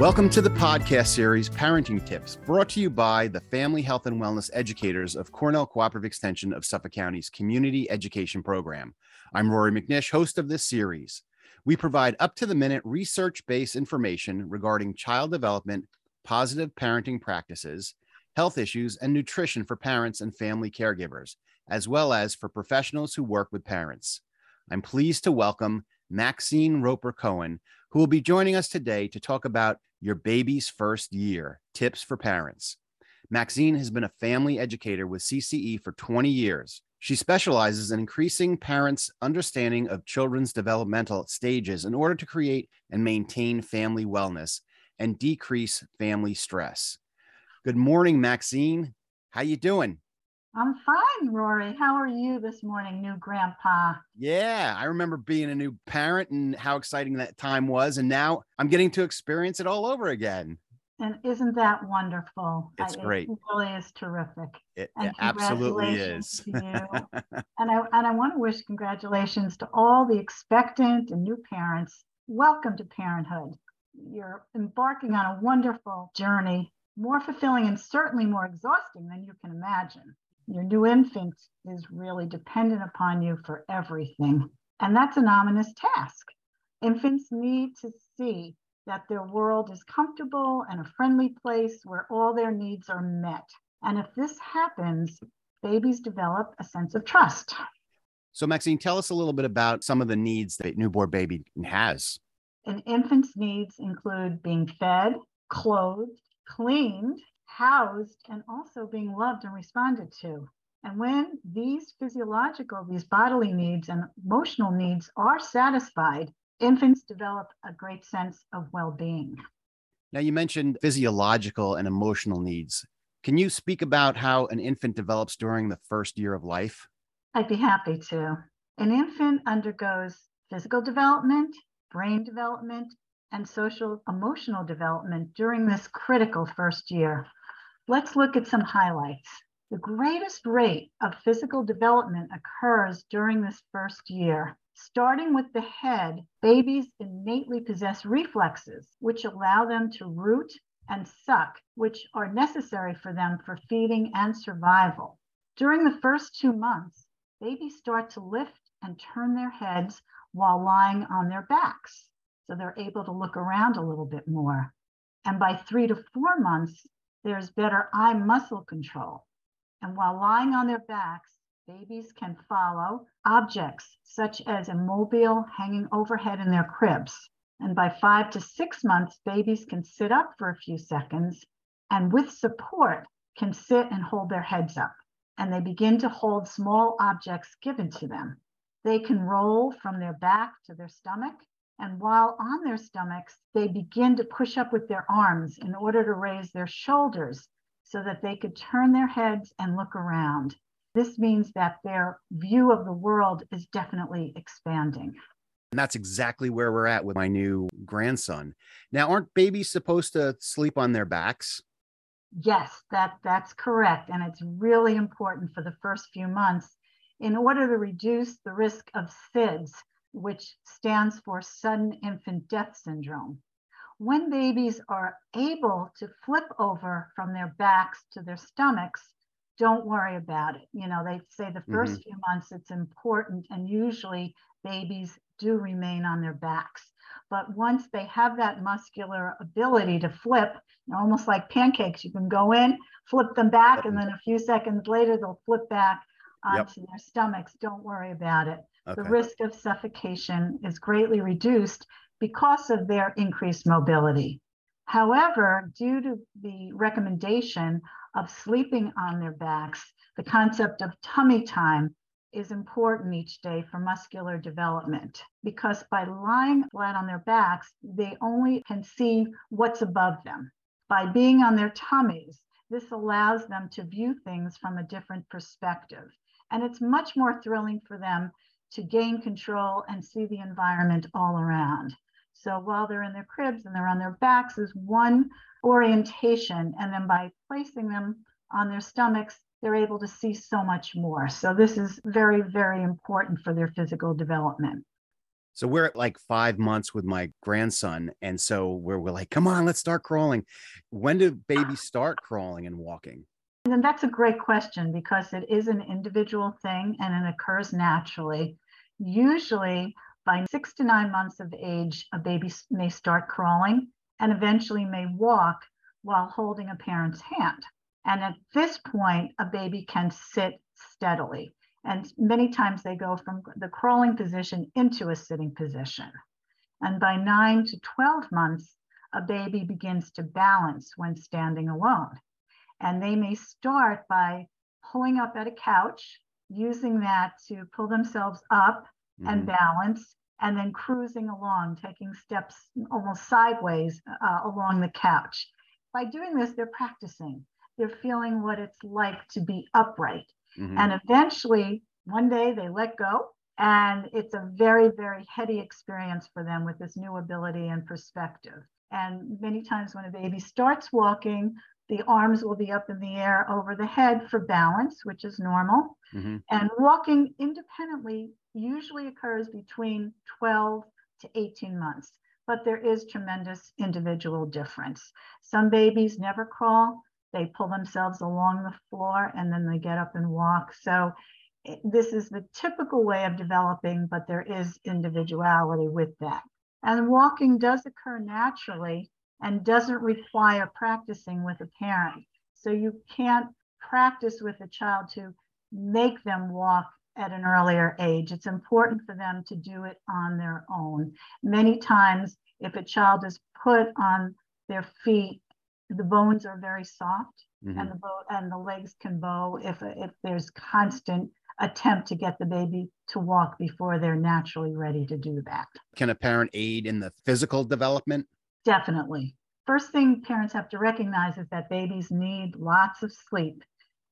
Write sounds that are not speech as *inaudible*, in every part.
Welcome to the podcast series Parenting Tips, brought to you by the Family Health and Wellness Educators of Cornell Cooperative Extension of Suffolk County's Community Education Program. I'm Rory McNish, host of this series. We provide up to the minute research based information regarding child development, positive parenting practices, health issues, and nutrition for parents and family caregivers, as well as for professionals who work with parents. I'm pleased to welcome Maxine Roper Cohen, who will be joining us today to talk about your baby's first year tips for parents. Maxine has been a family educator with CCE for 20 years. She specializes in increasing parents' understanding of children's developmental stages in order to create and maintain family wellness and decrease family stress. Good morning, Maxine. How you doing? I'm fine, Rory. How are you this morning, new grandpa? Yeah, I remember being a new parent and how exciting that time was. And now I'm getting to experience it all over again. And isn't that wonderful? It's great. It really is terrific. It, it absolutely is. *laughs* and I and I want to wish congratulations to all the expectant and new parents. Welcome to parenthood. You're embarking on a wonderful journey, more fulfilling and certainly more exhausting than you can imagine. Your new infant is really dependent upon you for everything. And that's an ominous task. Infants need to see that their world is comfortable and a friendly place where all their needs are met. And if this happens, babies develop a sense of trust. So, Maxine, tell us a little bit about some of the needs that a newborn baby has. An infant's needs include being fed, clothed, cleaned, housed and also being loved and responded to. And when these physiological, these bodily needs and emotional needs are satisfied, infants develop a great sense of well being. Now, you mentioned physiological and emotional needs. Can you speak about how an infant develops during the first year of life? I'd be happy to. An infant undergoes physical development, brain development, and social emotional development during this critical first year. Let's look at some highlights. The greatest rate of physical development occurs during this first year. Starting with the head, babies innately possess reflexes which allow them to root and suck, which are necessary for them for feeding and survival. During the first two months, babies start to lift and turn their heads while lying on their backs. So they're able to look around a little bit more. And by three to four months, there's better eye muscle control. And while lying on their backs, babies can follow objects such as a mobile hanging overhead in their cribs. And by five to six months, babies can sit up for a few seconds and with support can sit and hold their heads up. And they begin to hold small objects given to them. They can roll from their back to their stomach and while on their stomachs, they begin to push up with their arms in order to raise their shoulders so that they could turn their heads and look around. This means that their view of the world is definitely expanding. And that's exactly where we're at with my new grandson. Now, aren't babies supposed to sleep on their backs? Yes, that, that's correct. And it's really important for the first few months in order to reduce the risk of SIDS, which stands for sudden infant death syndrome. When babies are able to flip over from their backs to their stomachs, don't worry about it. You know, they say the 1st mm-hmm. few months it's important, and usually babies do remain on their backs. But once they have that muscular ability to flip, almost like pancakes, you can go in, flip them back, and then a few seconds later they'll flip back onto yep. their stomachs. Don't worry about it okay. the risk of suffocation is greatly reduced because of their increased mobility. However, due to the recommendation of sleeping on their backs, the concept of tummy time is important each day for muscular development because by lying flat on their backs, they only can see what's above them. By being on their tummies, this allows them to view things from a different perspective. And it's much more thrilling for them to gain control and see the environment all around. So while they're in their cribs and they're on their backs is one orientation. And then by placing them on their stomachs, they're able to see so much more. So this is very, very important for their physical development. So we're at like five months with my grandson. And so we're, we're like, come on, let's start crawling. When do babies start crawling and walking? And then that's a great question because it is an individual thing and it occurs naturally. Usually, by six to nine months of age, a baby may start crawling and eventually may walk while holding a parent's hand. And at this point, a baby can sit steadily. And many times they go from the crawling position into a sitting position. And by nine to 12 months, a baby begins to balance when standing alone. And they may start by pulling up at a couch, using that to pull themselves up mm-hmm. and balance, and then cruising along, taking steps almost sideways uh, along the couch. By doing this, they're practicing. They're feeling what it's like to be upright. Mm-hmm. And eventually, one day they let go. And it's a very, very heady experience for them with this new ability and perspective. And many times when a baby starts walking, the arms will be up in the air over the head for balance, which is normal. Mm-hmm. And walking independently usually occurs between 12 to 18 months, but there is tremendous individual difference. Some babies never crawl, they pull themselves along the floor and then they get up and walk. So this is the typical way of developing, but there is individuality with that. And walking does occur naturally and doesn't require practicing with a parent. So you can't practice with a child to make them walk at an earlier age. It's important for them to do it on their own. Many times, if a child is put on their feet the bones are very soft mm-hmm. and the bow and the legs can bow if if there's constant attempt to get the baby to walk before they're naturally ready to do that. Can a parent aid in the physical development? Definitely. First thing parents have to recognize is that babies need lots of sleep.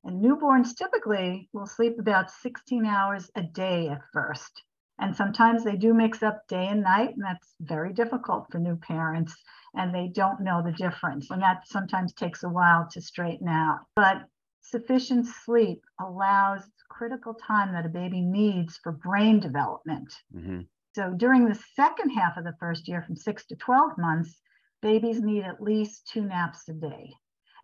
And newborns typically will sleep about 16 hours a day at first. And sometimes they do mix up day and night, and that's very difficult for new parents and they don't know the difference. And that sometimes takes a while to straighten out. But sufficient sleep allows critical time that a baby needs for brain development. Mm-hmm. So during the second half of the first year, from six to 12 months, babies need at least two naps a day.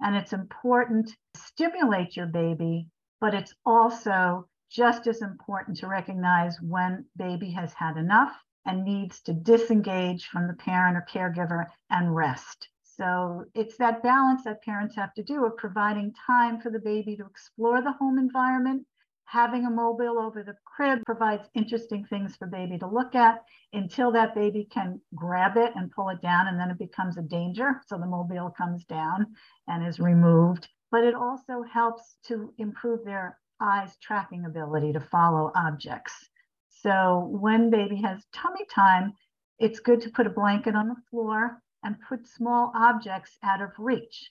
And it's important to stimulate your baby, but it's also just as important to recognize when baby has had enough and needs to disengage from the parent or caregiver and rest. So it's that balance that parents have to do of providing time for the baby to explore the home environment. Having a mobile over the crib provides interesting things for baby to look at until that baby can grab it and pull it down, and then it becomes a danger. So the mobile comes down and is removed. But it also helps to improve their eyes tracking ability to follow objects. So when baby has tummy time, it's good to put a blanket on the floor and put small objects out of reach.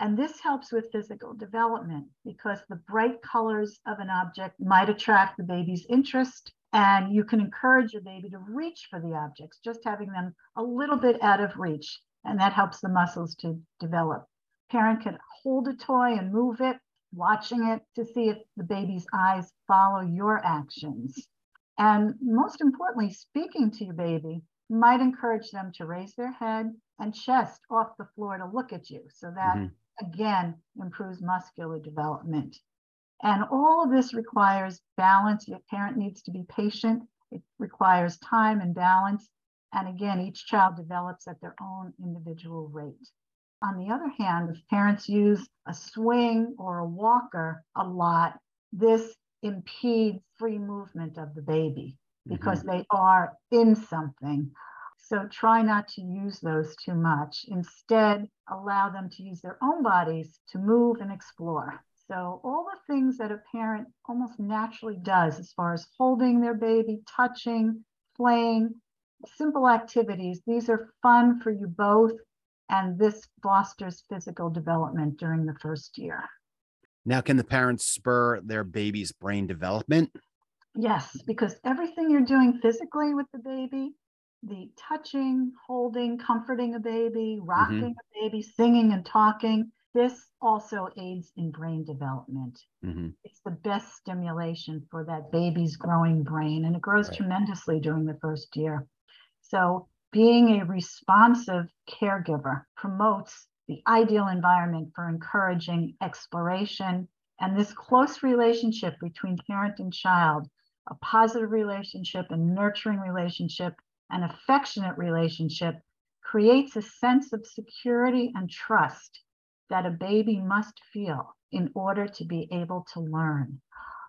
And this helps with physical development because the bright colors of an object might attract the baby's interest. And you can encourage your baby to reach for the objects, just having them a little bit out of reach. And that helps the muscles to develop. Parent can hold a toy and move it, watching it to see if the baby's eyes follow your actions. And most importantly, speaking to your baby might encourage them to raise their head and chest off the floor to look at you. So that mm-hmm. Again improves muscular development. And all of this requires balance. Your parent needs to be patient. It requires time and balance. And again, each child develops at their own individual rate. On the other hand, if parents use a swing or a walker a lot, this impedes free movement of the baby because mm-hmm. they are in something. So try not to use those too much. Instead, allow them to use their own bodies to move and explore. So, all the things that a parent almost naturally does as far as holding their baby, touching, playing, simple activities, these are fun for you both. And this fosters physical development during the first year. Now, can the parents spur their baby's brain development? Yes, because everything you're doing physically with the baby, the touching, holding, comforting a baby, mm-hmm. rocking mm-hmm. a baby, singing and talking, This also aids in brain development. Mm-hmm. It's the best stimulation for that baby's growing brain, and it grows Right. tremendously during the first year. So, being a responsive caregiver promotes the ideal environment for encouraging exploration and this close relationship between parent and child, a positive relationship, a nurturing relationship, an affectionate relationship creates a sense of security and trust that a baby must feel in order to be able to learn.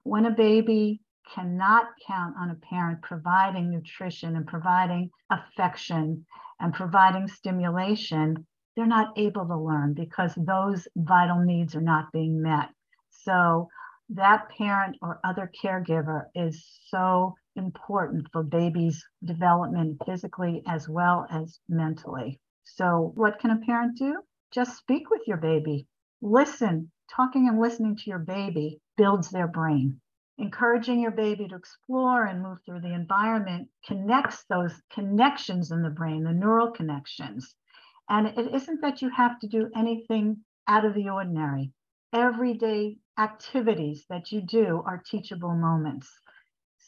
When a baby cannot count on a parent providing nutrition and providing affection and providing stimulation, they're not able to learn because those vital needs are not being met. So, that parent or other caregiver is so important for babies' development physically as well as mentally. So, what can a parent do? Just speak with your baby, listen. Talking and listening to your baby builds their brain. Encouraging your baby to explore and move through the environment connects those connections in the brain, the neural connections. And it isn't that you have to do anything out of the ordinary. Everyday activities that you do are teachable moments.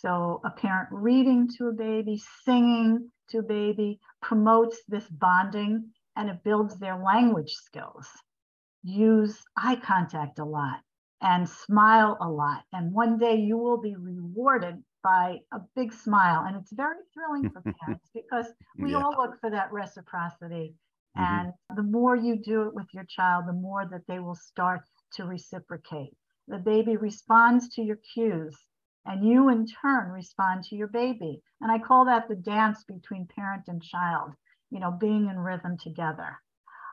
So, a parent reading to a baby, singing to a baby promotes this bonding and it builds their language skills. Use eye contact a lot and smile a lot. And one day you will be rewarded by a big smile. And it's very thrilling for *laughs* parents because we Yeah. all look for that reciprocity. Mhm. And the more you do it with your child, the more that they will start to reciprocate. The baby responds to your cues, and you in turn respond to your baby. And I call that the dance between parent and child, you know, being in rhythm together.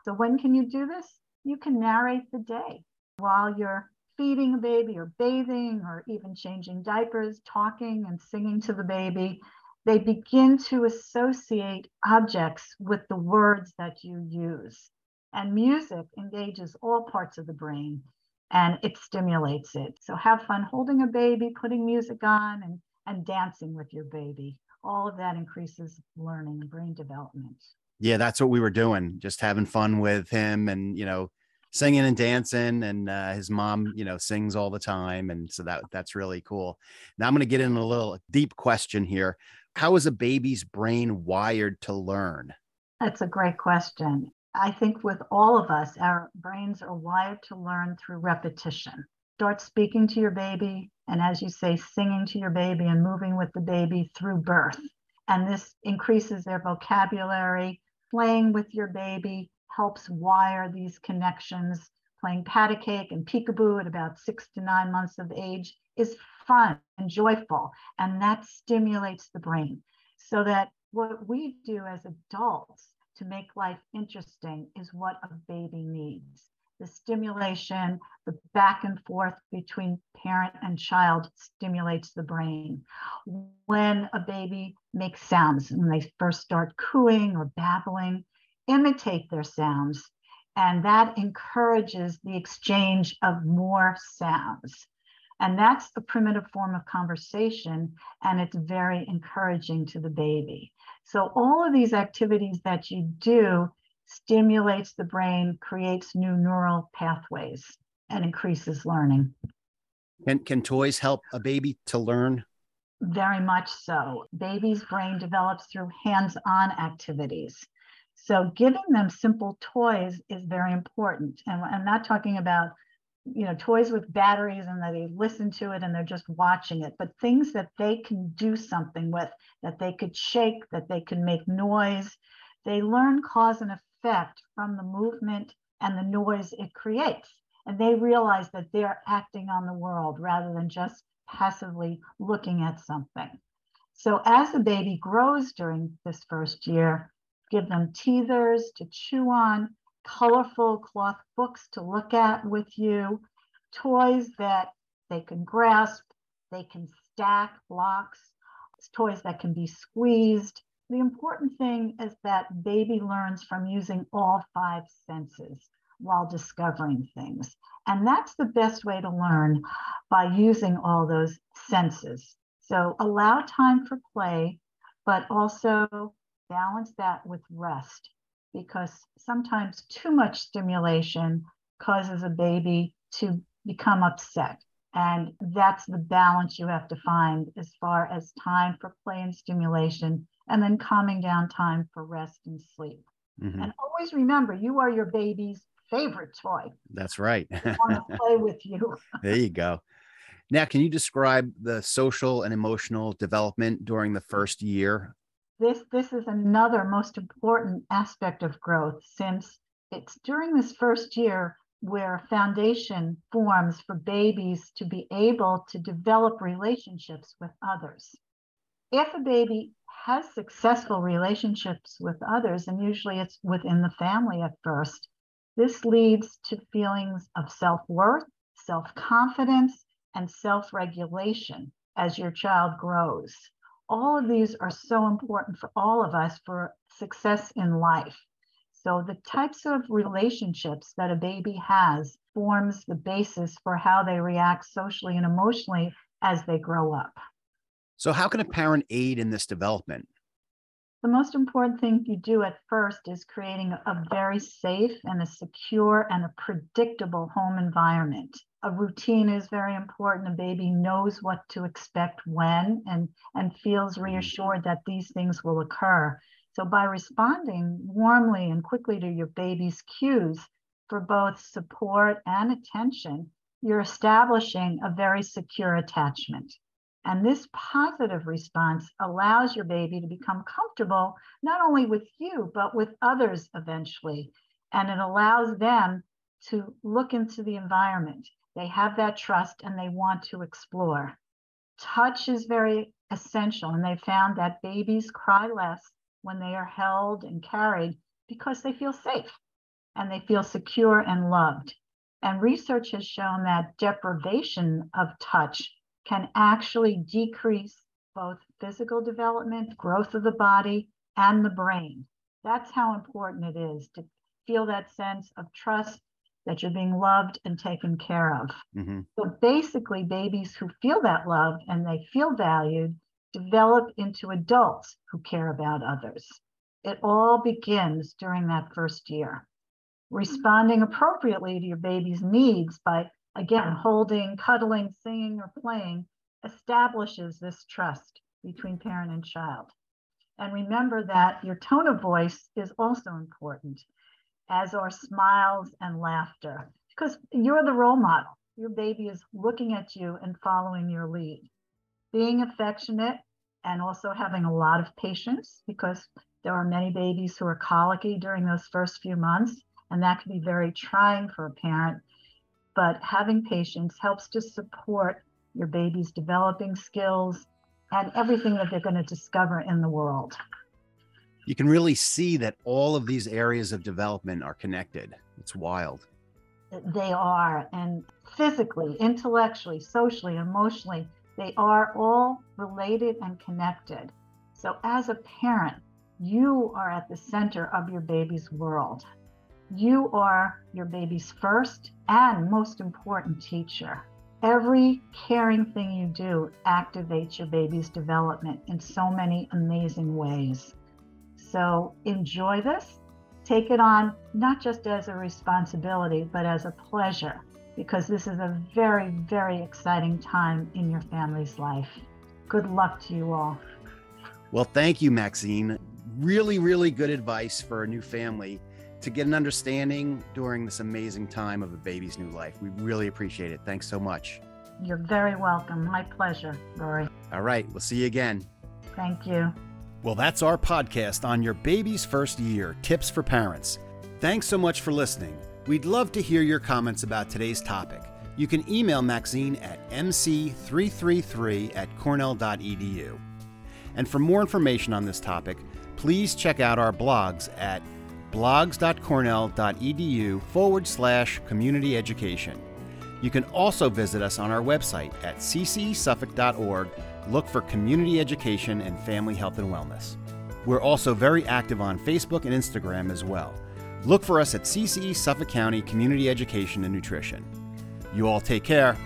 So, when can you do this? You can narrate the day while you're feeding a baby or bathing or even changing diapers, talking and singing to the baby. They begin to associate objects with the words that you use. And music engages all parts of the brain and it stimulates it. So have fun holding a baby, putting music on, and, and dancing with your baby. All of that increases learning and brain development. Yeah, that's what we were doing, just having fun with him and, you know, singing and dancing and uh, his mom, you know, sings all the time and so that that's really cool. Now I'm going to get in a little deep question here. How is a baby's brain wired to learn? That's a great question. I think with all of us, our brains are wired to learn through repetition. Start speaking to your baby, and as you say, singing to your baby and moving with the baby through birth. And this increases their vocabulary. Playing with your baby helps wire these connections. Playing pat a cake and peekaboo at about six to nine months of age is fun and joyful, and that stimulates the brain. So that what we do as adults to make life interesting is what a baby needs. The stimulation, the back and forth between parent and child stimulates the brain. When a baby makes sounds, when they first start cooing or babbling, imitate their sounds. And that encourages the exchange of more sounds. And that's the primitive form of conversation. And it's very encouraging to the baby. So all of these activities that you do stimulates the brain, creates new neural pathways, and increases learning. Can can toys help a baby to learn? Very much so. Baby's brain develops through hands-on activities. So giving them simple toys is very important. And I'm not talking about you know toys with batteries and that they listen to it and they're just watching it but things that they can do something with that they could shake that they can make noise they learn cause and effect from the movement and the noise it creates. And they realize that they're acting on the world rather than just passively looking at something. So as the baby grows during this first year give them teethers to chew on colorful cloth books to look at with you, toys that they can grasp, they can stack blocks, toys that can be squeezed. The important thing is that baby learns from using all five senses while discovering things. And that's the best way to learn by using all those senses. So allow time for play, but also balance that with rest because sometimes too much stimulation causes a baby to become upset. And that's the balance you have to find as far as time for play and stimulation, and then calming down time for rest and sleep. Mm-hmm. And always remember, you are your baby's favorite toy. That's right. want to *laughs* play with you. there you go. Now, can you describe the social and emotional development during the first year? This this is another most important aspect of growth since it's during this first year where foundation forms for babies to be able to develop relationships with others. If a baby has successful relationships with others, and usually it's within the family at first, this leads to feelings of self worth, self confidence, and self regulation as your child grows. All of these are so important for all of us for success in life. So, the types of relationships that a baby has forms the basis for how they react socially and emotionally as they grow up. So, how can a parent aid in this development? The most important thing you do at first is creating a very safe and a secure and a predictable home environment. A routine is very important. A baby knows what to expect when and, and feels mm-hmm. reassured that these things will occur. So, by responding warmly and quickly to your baby's cues for both support and attention, you're establishing a very secure attachment. And this positive response allows your baby to become comfortable not only with you, but with others eventually. And it allows them to look into the environment. They have that trust and they want to explore. Touch is very essential, and they found that babies cry less when they are held and carried because they feel safe and they feel secure and loved. And research has shown that deprivation of touch can actually decrease both physical development, growth of the body, and the brain. That's how important it is to feel that sense of trust that you're being loved and taken care of. Mm-hmm. So basically, babies who feel that love and they feel valued develop into adults who care about others. It all begins during that first year. Responding appropriately to your baby's needs by, again, holding, cuddling, singing, or playing establishes this trust between parent and child. And remember that your tone of voice is also important, as are smiles and laughter, because you're the role model. Your baby is looking at you and following your lead being affectionate and also having a lot of patience because there are many babies who are colicky during those first few months, and that can be very trying for a parent. But having patience helps to support your baby's developing skills and everything that they're going to discover in the world. You can really see that all of these areas of development are connected. It's wild. They are. And physically, intellectually, socially, emotionally, they are all related and connected. So, as a parent, you are at the center of your baby's world. You are your baby's first and most important teacher. Every caring thing you do activates your baby's development in so many amazing ways. So, enjoy this. Take it on not just as a responsibility, but as a pleasure because this is a very, very exciting time in your family's life. Good luck to you all. Well, thank you, Maxine. Really, really good advice for a new family to get an understanding during this amazing time of a baby's new life. We really appreciate it. Thanks so much. You're very welcome. My pleasure, Rory. All right. We'll see you again. Thank you. Well, that's our podcast on your baby's first year tips for parents. Thanks so much for listening. We'd love to hear your comments about today's topic. You can email Maxine at mc333 at cornell.edu. And for more information on this topic, please check out our blogs at blogs.cornell.edu forward slash community education. You can also visit us on our website at ccesuffolk.org. Look for community education and family health and wellness. We're also very active on Facebook and Instagram as well. Look for us at CCE Suffolk County Community Education and Nutrition. You all take care.